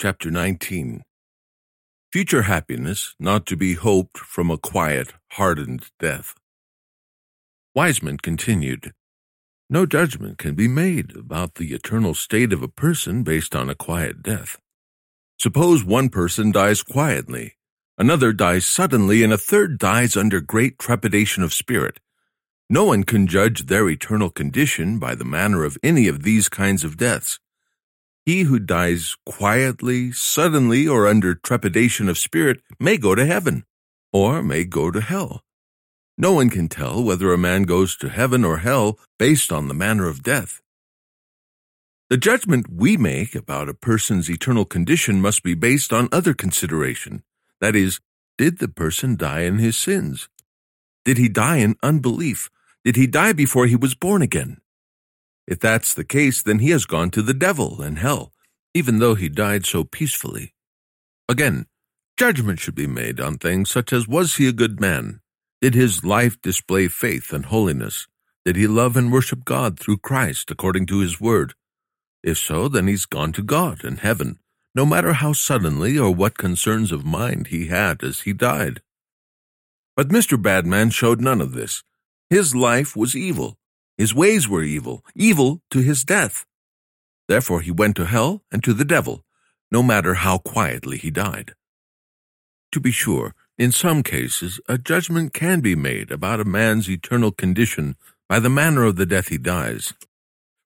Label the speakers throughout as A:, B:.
A: chapter 19. Future happiness not to be hoped from a quiet, hardened death. Wiseman continued, No judgment can be made about the eternal state of a person based on a quiet death. Suppose one person dies quietly, another dies suddenly, and a third dies under great trepidation of spirit. No one can judge their eternal condition by the manner of any of these kinds of deaths. He who dies quietly, suddenly, or under trepidation of spirit may go to heaven, or may go to hell. No one can tell whether a man goes to heaven or hell based on the manner of death. The judgment we make about a person's eternal condition must be based on other consideration. That is, did the person die in his sins? Did he die in unbelief? Did he die before he was born again? If that's the case, then he has gone to the devil and hell, even though he died so peacefully. Again, judgment should be made on things such as was he a good man? Did his life display faith and holiness? Did he love and worship God through Christ according to his word? If so, then he's gone to God and heaven, no matter how suddenly or what concerns of mind he had as he died. But Mr. Badman showed none of this. His life was evil, his ways were evil, evil to his death. Therefore he went to hell and to the devil, no matter how quietly he died. To be sure, in some cases, a judgment can be made about a man's eternal condition by the manner of the death he dies.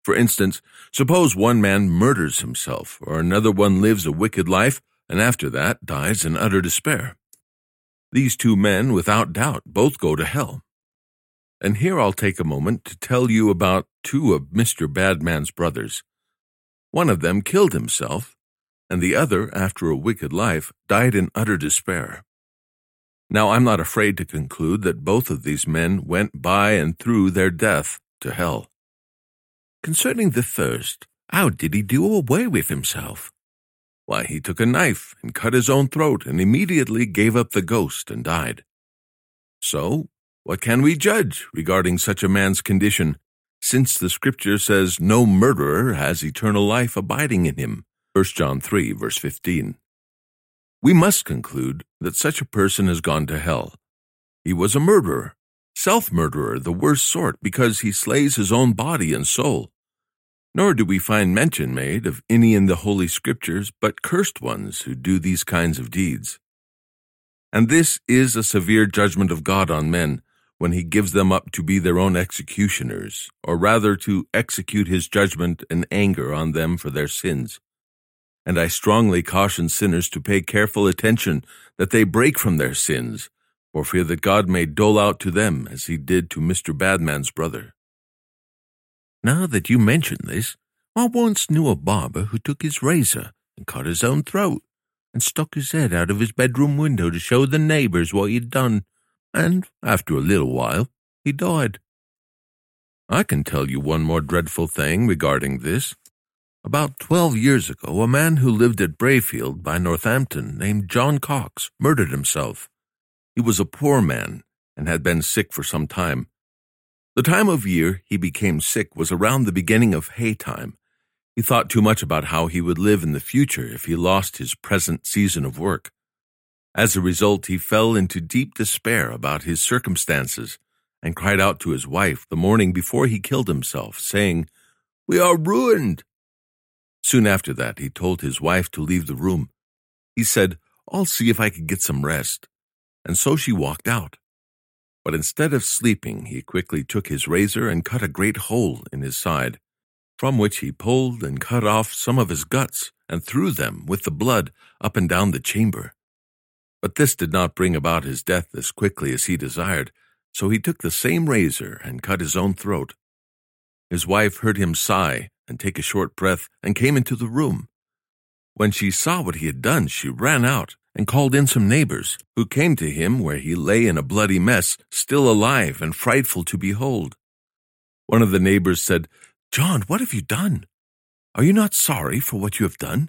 A: For instance, suppose one man murders himself, or another one lives a wicked life, and after that dies in utter despair. These two men, without doubt, both go to hell. And here I'll take a moment to tell you about two of Mr. Badman's brothers. One of them killed himself, and the other, after a wicked life, died in utter despair. Now I'm not afraid to conclude that both of these men went by and through their death to hell. Concerning the first, how did he do away with himself? Why, he took a knife and cut his own throat and immediately gave up the ghost and died. So what can we judge regarding such a man's condition, since the scripture says no murderer has eternal life abiding in him? 1 John 3, verse 15. We must conclude that such a person has gone to hell. He was a murderer, self murderer, the worst sort, because he slays his own body and soul. Nor do we find mention made of any in the Holy Scriptures but cursed ones who do these kinds of deeds. And this is a severe judgment of God on men when he gives them up to be their own executioners, or rather to execute his judgment and anger on them for their sins. And I strongly caution sinners to pay careful attention that they break from their sins, for fear that God may dole out to them as he did to Mr. Badman's brother. Now that you mention this, I once knew a barber who took his razor and cut his own throat, and stuck his head out of his bedroom window to show the neighbors what he'd done and after a little while he died. I can tell you one more dreadful thing regarding this. About twelve years ago, a man who lived at Brayfield by Northampton, named John Cox, murdered himself. He was a poor man and had been sick for some time. The time of year he became sick was around the beginning of hay time. He thought too much about how he would live in the future if he lost his present season of work. As a result, he fell into deep despair about his circumstances and cried out to his wife the morning before he killed himself, saying, We are ruined. Soon after that, he told his wife to leave the room. He said, I'll see if I can get some rest. And so she walked out. But instead of sleeping, he quickly took his razor and cut a great hole in his side, from which he pulled and cut off some of his guts and threw them with the blood up and down the chamber. But this did not bring about his death as quickly as he desired, so he took the same razor and cut his own throat. His wife heard him sigh and take a short breath and came into the room. When she saw what he had done, she ran out and called in some neighbors, who came to him where he lay in a bloody mess, still alive and frightful to behold. One of the neighbors said, John, what have you done? Are you not sorry for what you have done?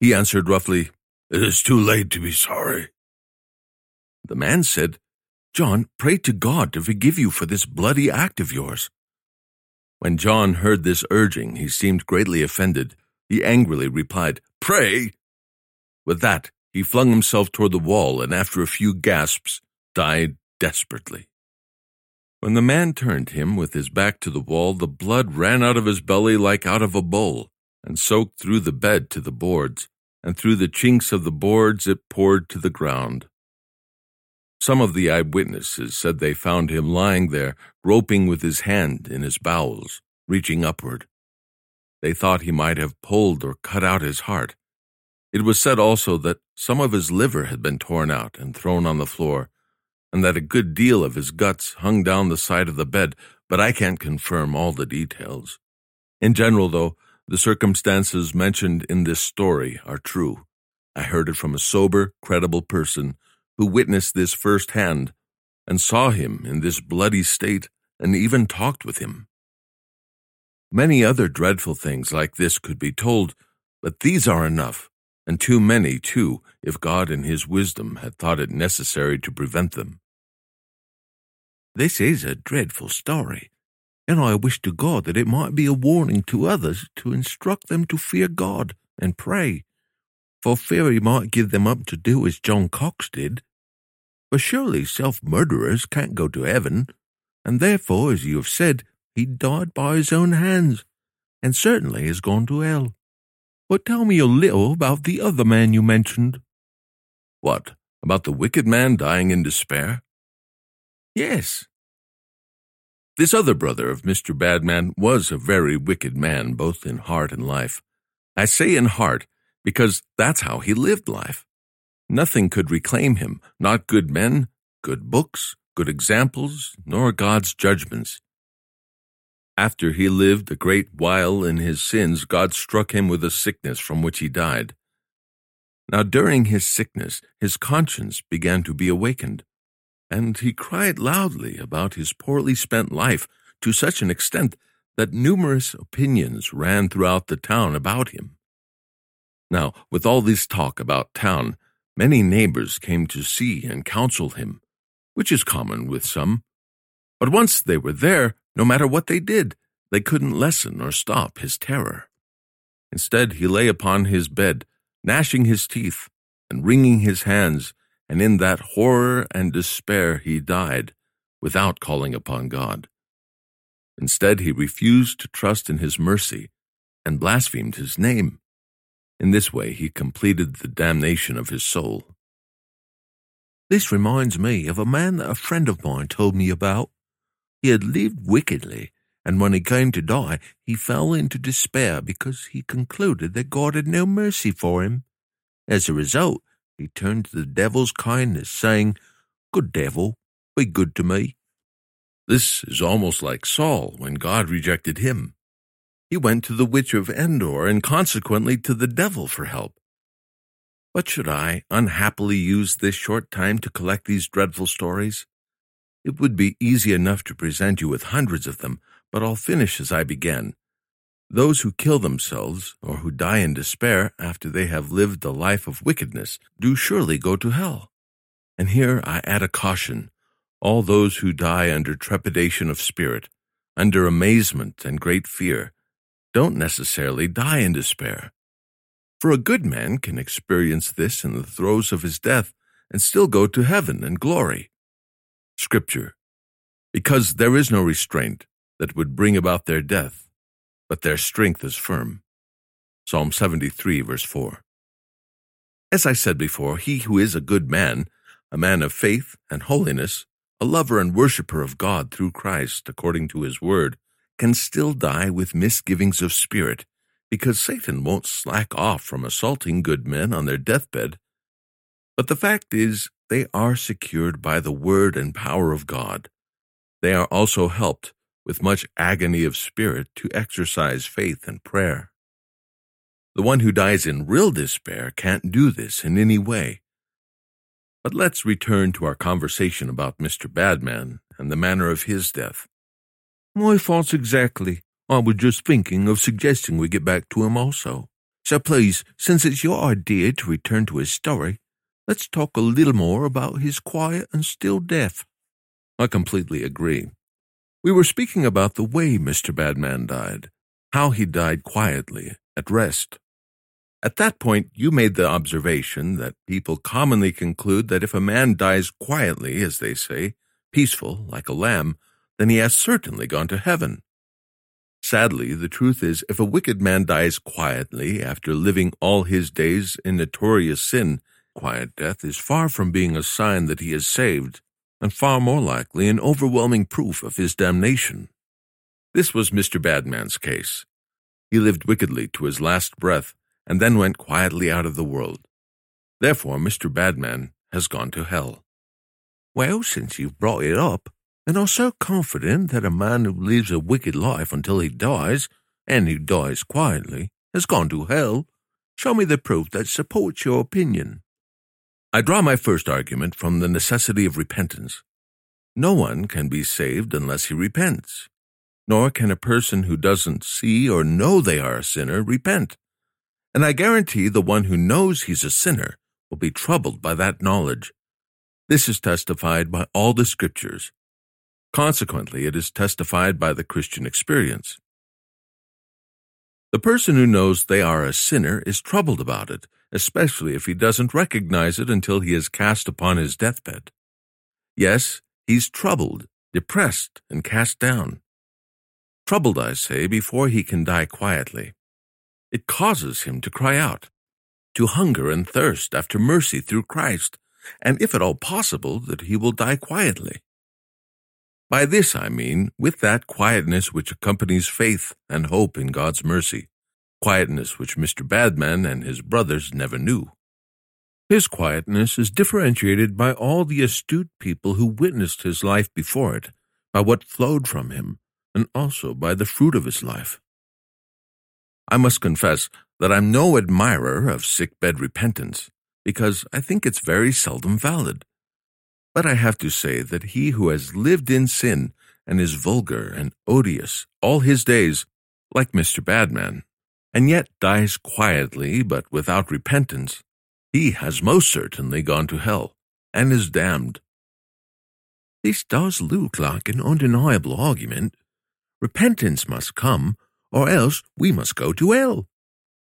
A: He answered roughly, it is too late to be sorry. The man said, John, pray to God to forgive you for this bloody act of yours. When John heard this urging, he seemed greatly offended. He angrily replied, pray. With that, he flung himself toward the wall and, after a few gasps, died desperately. When the man turned him with his back to the wall, the blood ran out of his belly like out of a bowl, and soaked through the bed to the boards, and through the chinks of the boards it poured to the ground. Some of the eyewitnesses said they found him lying there, groping with his hand in his bowels, reaching upward. They thought he might have pulled or cut out his heart. It was said also that some of his liver had been torn out and thrown on the floor, and that a good deal of his guts hung down the side of the bed, but I can't confirm all the details. In general, though, the circumstances mentioned in this story are true. I heard it from a sober, credible person who witnessed this firsthand and saw him in this bloody state and even talked with him. Many other dreadful things like this could be told, but these are enough, and too many, too, if God in His wisdom had thought it necessary to prevent them. This is a dreadful story, and I wish to God that it might be a warning to others to instruct them to fear God and pray, for fear He might give them up to do as John Cox did. For surely self murderers can't go to heaven, and therefore, as you have said, he died by his own hands, and certainly has gone to hell. But tell me a little about the other man you mentioned. What, about the wicked man dying in despair?
B: Yes.
A: This other brother of Mr. Badman was a very wicked man, both in heart and life. I say in heart because that's how he lived life. Nothing could reclaim him, not good men, good books, good examples, nor God's judgments. After he lived a great while in his sins, God struck him with a sickness from which he died. Now during his sickness, his conscience began to be awakened, and he cried loudly about his poorly spent life to such an extent that numerous opinions ran throughout the town about him. Now, with all this talk about town, many neighbors came to see and counsel him, which is common with some. But once they were there, no matter what they did, they couldn't lessen or stop his terror. Instead, he lay upon his bed, gnashing his teeth and wringing his hands, and in that horror and despair he died, without calling upon God. Instead, he refused to trust in his mercy and blasphemed his name. In this way, he completed the damnation of his soul.
B: This reminds me of a man that a friend of mine told me about. He had lived wickedly, and when he came to die, he fell into despair because he concluded that God had no mercy for him. As a result, he turned to the devil's kindness, saying, Good devil, be good to me.
A: This is almost like Saul when God rejected him. He went to the witch of Endor and consequently to the devil for help. But should I unhappily use this short time to collect these dreadful stories? It would be easy enough to present you with hundreds of them, but I'll finish as I began. Those who kill themselves, or who die in despair after they have lived a life of wickedness, do surely go to hell. And here I add a caution. All those who die under trepidation of spirit, under amazement and great fear, don't necessarily die in despair. For a good man can experience this in the throes of his death and still go to heaven and glory. Scripture, because there is no restraint that would bring about their death, but their strength is firm. Psalm 73, verse 4. As I said before, he who is a good man, a man of faith and holiness, a lover and worshipper of God through Christ according to his word, can still die with misgivings of spirit, because Satan won't slack off from assaulting good men on their deathbed. But the fact is, they are secured by the word and power of God. They are also helped with much agony of spirit to exercise faith and prayer. The one who dies in real despair can't do this in any way. But let's return to our conversation about Mr. Badman and the manner of his death.
B: My thoughts exactly. I was just thinking of suggesting we get back to him also. So please, since it's your idea to return to his story, Let's talk a little more about his quiet and still death.
A: I completely agree. We were speaking about the way Mr. Badman died, how he died quietly, at rest. At that point, you made the observation that people commonly conclude that if a man dies quietly, as they say, peaceful, like a lamb, then he has certainly gone to heaven. Sadly, the truth is, if a wicked man dies quietly after living all his days in notorious sin, quiet death is far from being a sign that he is saved, and far more likely an overwhelming proof of his damnation. This was Mr. Badman's case. He lived wickedly to his last breath, and then went quietly out of the world. Therefore, Mr. Badman has gone to hell.
B: Well, since you've brought it up, and are so confident that a man who lives a wicked life until he dies, and who dies quietly, has gone to hell, show me the proof that supports your opinion.
A: I draw my first argument from the necessity of repentance. No one can be saved unless he repents, nor can a person who doesn't see or know they are a sinner repent. And I guarantee the one who knows he's a sinner will be troubled by that knowledge. This is testified by all the scriptures, Consequently, it is testified by the Christian experience. The person who knows they are a sinner is troubled about it, especially if he doesn't recognize it until he is cast upon his deathbed. Yes, he's troubled, depressed, and cast down. Troubled, I say, before he can die quietly. It causes him to cry out, to hunger and thirst after mercy through Christ, and if at all possible, that he will die quietly. By this I mean with that quietness which accompanies faith and hope in God's mercy, quietness which Mr. Badman and his brothers never knew. His quietness is differentiated by all the astute people who witnessed his life before it, by what flowed from him, and also by the fruit of his life. I must confess that I'm no admirer of sick-bed repentance, because I think it's very seldom valid. But I have to say that he who has lived in sin and is vulgar and odious all his days, like Mr. Badman, and yet dies quietly but without repentance, he has most certainly gone to hell and is damned.
B: This does look like an undeniable argument. Repentance must come, or else we must go to hell.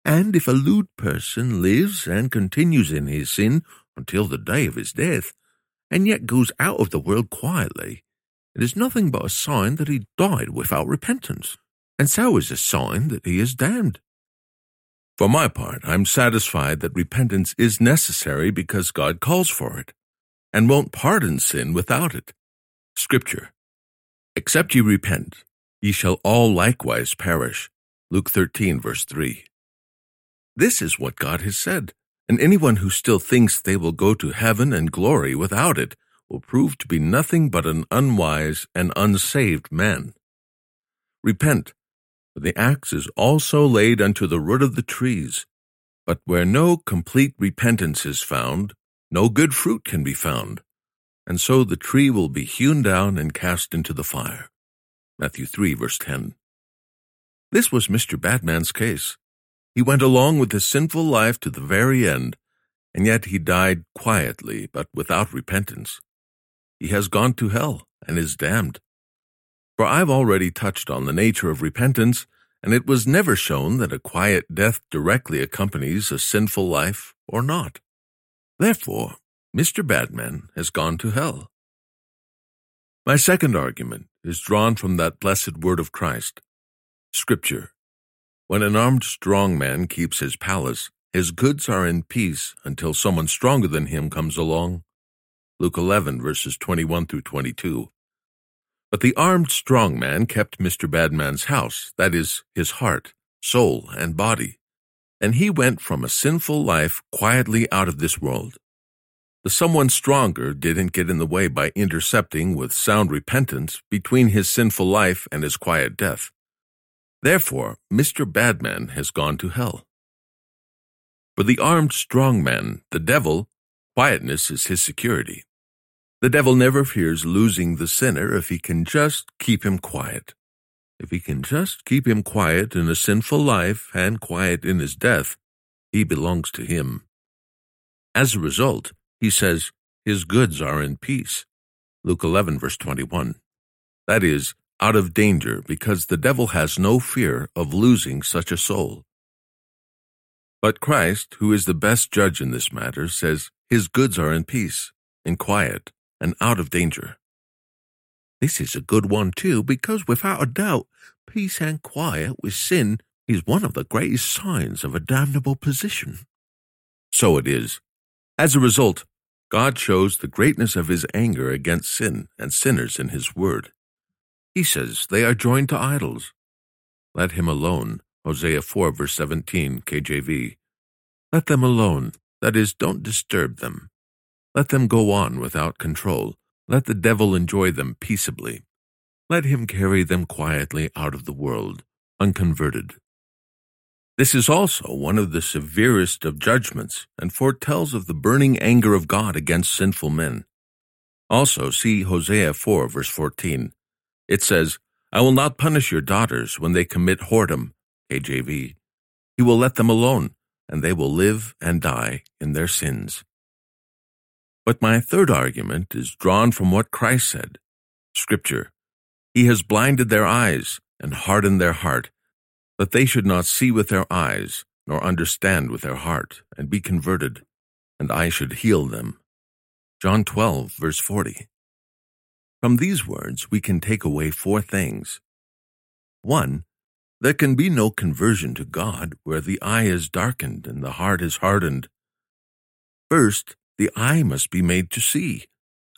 B: And if a lewd person lives and continues in his sin until the day of his death, and yet goes out of the world quietly, it is nothing but a sign that he died without repentance, and so is a sign that he is damned.
A: For my part, I'm satisfied that repentance is necessary because God calls for it, and won't pardon sin without it. Scripture. Except ye repent, ye shall all likewise perish. Luke 13, verse 3. This is what God has said, and anyone who still thinks they will go to heaven and glory without it will prove to be nothing but an unwise and unsaved man. Repent, the axe is also laid unto the root of the trees. But where no complete repentance is found, no good fruit can be found, and so the tree will be hewn down and cast into the fire. Matthew 3, verse 10. This was Mr. Badman's case. He went along with his sinful life to the very end, and yet he died quietly but without repentance. He has gone to hell and is damned. For I've already touched on the nature of repentance, and it was never shown that a quiet death directly accompanies a sinful life or not. Therefore, Mr. Badman has gone to hell. My second argument is drawn from that blessed word of Christ, Scripture. When an armed strong man keeps his palace, his goods are in peace until someone stronger than him comes along. Luke 11, verses 21 through 22. But the armed strong man kept Mr. Badman's house, that is, his heart, soul, and body, and he went from a sinful life quietly out of this world. The someone stronger didn't get in the way by intercepting with sound repentance between his sinful life and his quiet death. Therefore, Mr. Badman has gone to hell. For the armed strong man, the devil, quietness is his security. The devil never fears losing the sinner if he can just keep him quiet. If he can just keep him quiet in a sinful life and quiet in his death, he belongs to him. As a result, he says, his goods are in peace. Luke 11, verse 21. That is, out of danger because the devil has no fear of losing such a soul. But Christ, who is the best judge in this matter, says his goods are in peace, in quiet, and out of danger.
B: This is a good one too, because without a doubt, peace and quiet with sin is one of the greatest signs of a damnable position.
A: So it is. As a result, God shows the greatness of his anger against sin and sinners in his word. He says they are joined to idols. Let him alone. Hosea 4 verse 17 KJV. Let them alone. That is, don't disturb them. Let them go on without control. Let the devil enjoy them peaceably. Let him carry them quietly out of the world, unconverted. This is also one of the severest of judgments and foretells of the burning anger of God against sinful men. Also, see Hosea 4, verse 14. It says, I will not punish your daughters when they commit whoredom, KJV. He will let them alone, and they will live and die in their sins. But my third argument is drawn from what Christ said. Scripture. He has blinded their eyes and hardened their heart that they should not see with their eyes, nor understand with their heart, and be converted, and I should heal them. John 12, verse 40. From these words, we can take away four things. One, there can be no conversion to God where the eye is darkened and the heart is hardened. First, the eye must be made to see,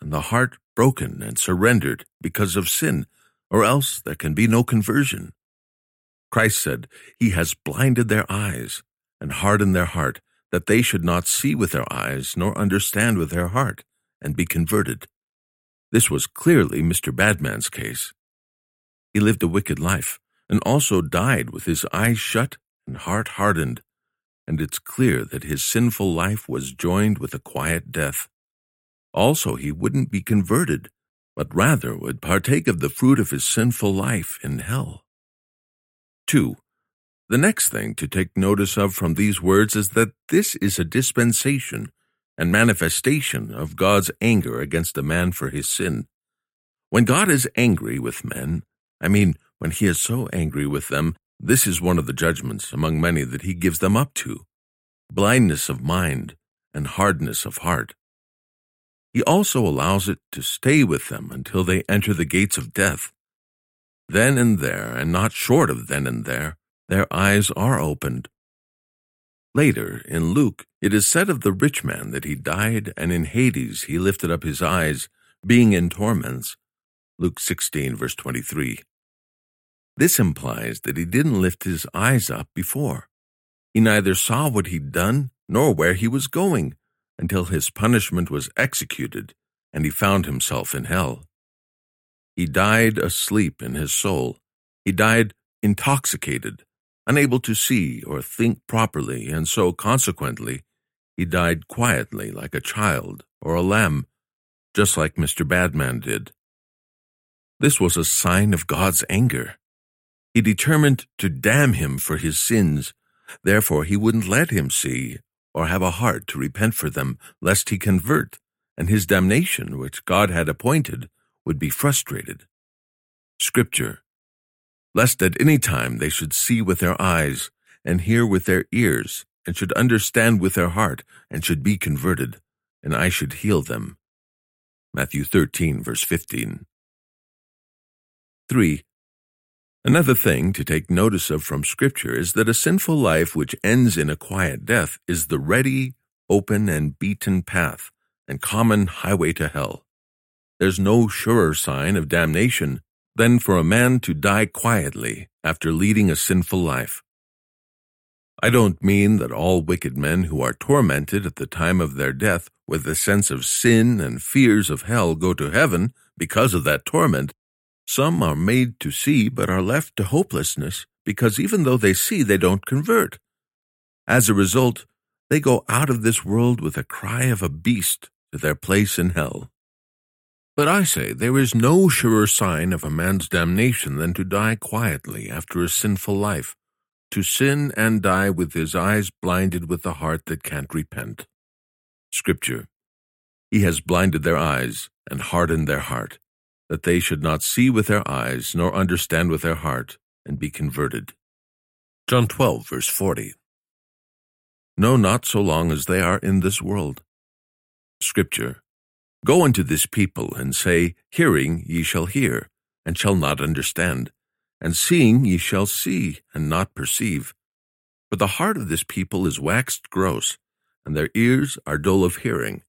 A: and the heart broken and surrendered because of sin, or else there can be no conversion. Christ said, He has blinded their eyes and hardened their heart, that they should not see with their eyes nor understand with their heart, and be converted. This was clearly Mr. Badman's case. He lived a wicked life, and also died with his eyes shut and heart hardened, and it's clear that his sinful life was joined with a quiet death. Also, he wouldn't be converted, but rather would partake of the fruit of his sinful life in hell. 2. The next thing to take notice of from these words is that this is a dispensation and manifestation of God's anger against a man for his sin. When God is angry with men, I mean, when he is so angry with them, this is one of the judgments among many that he gives them up to blindness of mind and hardness of heart. He also allows it to stay with them until they enter the gates of death. Then and there, and not short of then and there, their eyes are opened. Later, in Luke, it is said of the rich man that he died, and in Hades he lifted up his eyes, being in torments. Luke 16, verse 23. This implies that he didn't lift his eyes up before. He neither saw what he'd done nor where he was going until his punishment was executed and he found himself in hell. He died asleep in his soul. He died intoxicated, unable to see or think properly, and so, consequently, he died quietly like a child or a lamb, just like Mr. Badman did. This was a sign of God's anger. He determined to damn him for his sins, therefore he wouldn't let him see or have a heart to repent for them, lest he convert, and his damnation, which God had appointed, would be frustrated. Scripture, lest at any time they should see with their eyes, and hear with their ears, and should understand with their heart, and should be converted, and I should heal them. Matthew 13, verse 15. 3. Another thing to take notice of from Scripture is that a sinful life which ends in a quiet death is the ready, open, and beaten path and common highway to hell. There's no surer sign of damnation than for a man to die quietly after leading a sinful life. I don't mean that all wicked men who are tormented at the time of their death with a sense of sin and fears of hell go to heaven because of that torment. Some are made to see but are left to hopelessness because even though they see, they don't convert. As a result, they go out of this world with a cry of a beast to their place in hell. But I say there is no surer sign of a man's damnation than to die quietly after a sinful life, to sin and die with his eyes blinded with a heart that can't repent. Scripture He has blinded their eyes and hardened their heart, that they should not see with their eyes nor understand with their heart and be converted. John 12, verse 40. no, not so long as they are in this world. Scripture Go unto this people, and say, Hearing ye shall hear, and shall not understand, and seeing ye shall see, and not perceive. For the heart of this people is waxed gross, and their ears are dull of hearing,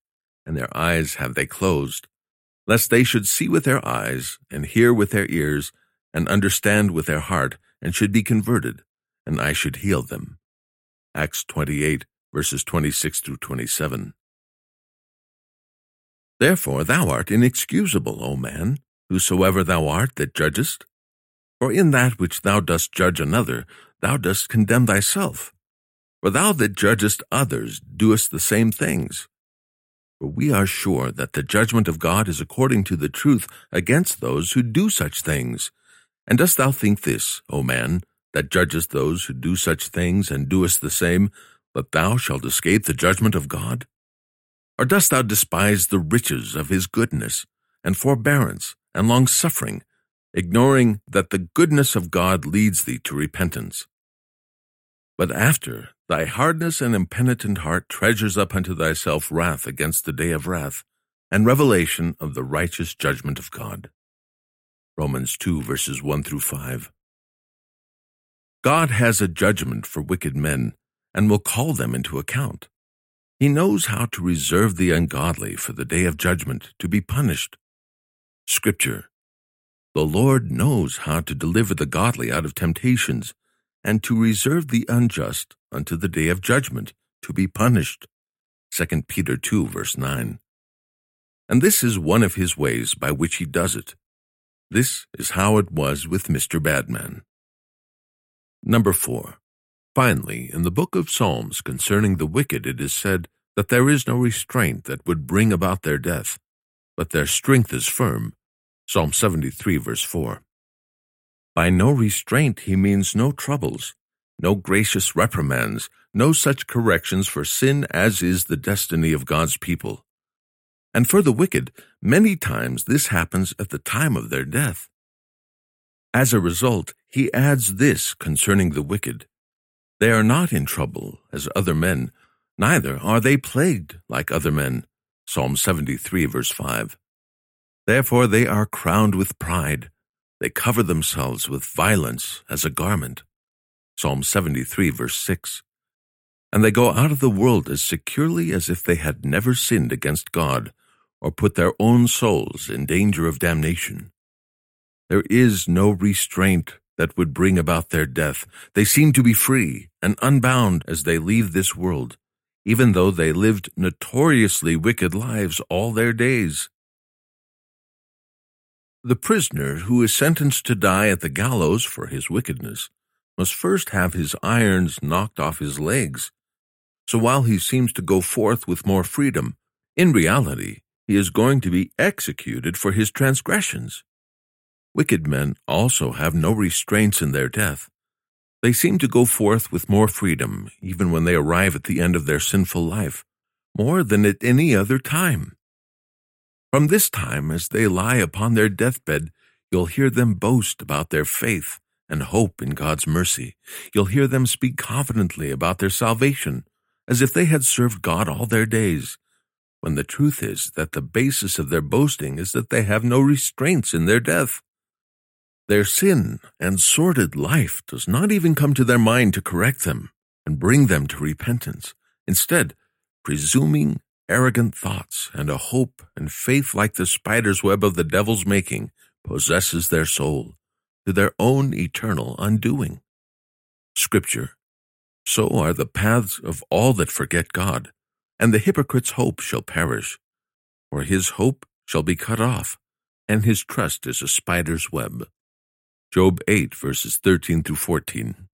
A: and their eyes have they closed, lest they should see with their eyes, and hear with their ears, and understand with their heart, and should be converted, and I should heal them. Acts 28, verses 26 through 27. Therefore thou art inexcusable, O man, whosoever thou art that judgest. For in that which thou dost judge another, thou dost condemn thyself. For thou that judgest others doest the same things. For we are sure that the judgment of God is according to the truth against those who do such things. And dost thou think this, O man, that judgest those who do such things and doest the same, that thou shalt escape the judgment of God? Or dost thou despise the riches of his goodness, and forbearance, and longsuffering, ignoring that the goodness of God leads thee to repentance? But after thy hardness and impenitent heart treasures up unto thyself wrath against the day of wrath, and revelation of the righteous judgment of God. Romans 2 verses 1 through 5. God has a judgment for wicked men, and will call them into account. He knows how to reserve the ungodly for the day of judgment to be punished. Scripture The Lord knows how to deliver the godly out of temptations, and to reserve the unjust unto the day of judgment to be punished. 2 Peter 2, verse 9. And this is one of his ways by which he does it. This is how it was with Mr. Badman. Number 4. Finally, in the book of Psalms concerning the wicked, it is said that there is no restraint that would bring about their death, but their strength is firm. Psalm 73, verse 4. By no restraint, he means no troubles, no gracious reprimands, no such corrections for sin as is the destiny of God's people. And for the wicked, many times this happens at the time of their death. As a result, he adds this concerning the wicked they are not in trouble as other men, neither are they plagued like other men. Psalm 73, verse 5. Therefore they are crowned with pride. They cover themselves with violence as a garment. Psalm 73, verse 6. And they go out of the world as securely as if they had never sinned against God or put their own souls in danger of damnation. There is no restraint that would bring about their death. They seem to be free and unbound as they leave this world, even though they lived notoriously wicked lives all their days. The prisoner who is sentenced to die at the gallows for his wickedness must first have his irons knocked off his legs. So while he seems to go forth with more freedom, in reality, he is going to be executed for his transgressions. Wicked men also have no restraints in their death. They seem to go forth with more freedom, even when they arrive at the end of their sinful life, more than at any other time. From this time, as they lie upon their deathbed, you'll hear them boast about their faith and hope in God's mercy. You'll hear them speak confidently about their salvation, as if they had served God all their days, when the truth is that the basis of their boasting is that they have no restraints in their death. Their sin and sordid life does not even come to their mind to correct them and bring them to repentance. Instead, presuming, arrogant thoughts and a hope and faith like the spider's web of the devil's making possesses their soul to their own eternal undoing. Scripture So are the paths of all that forget God, and the hypocrite's hope shall perish, for his hope shall be cut off, and his trust is a spider's web. Job 8, verses 13 through 14.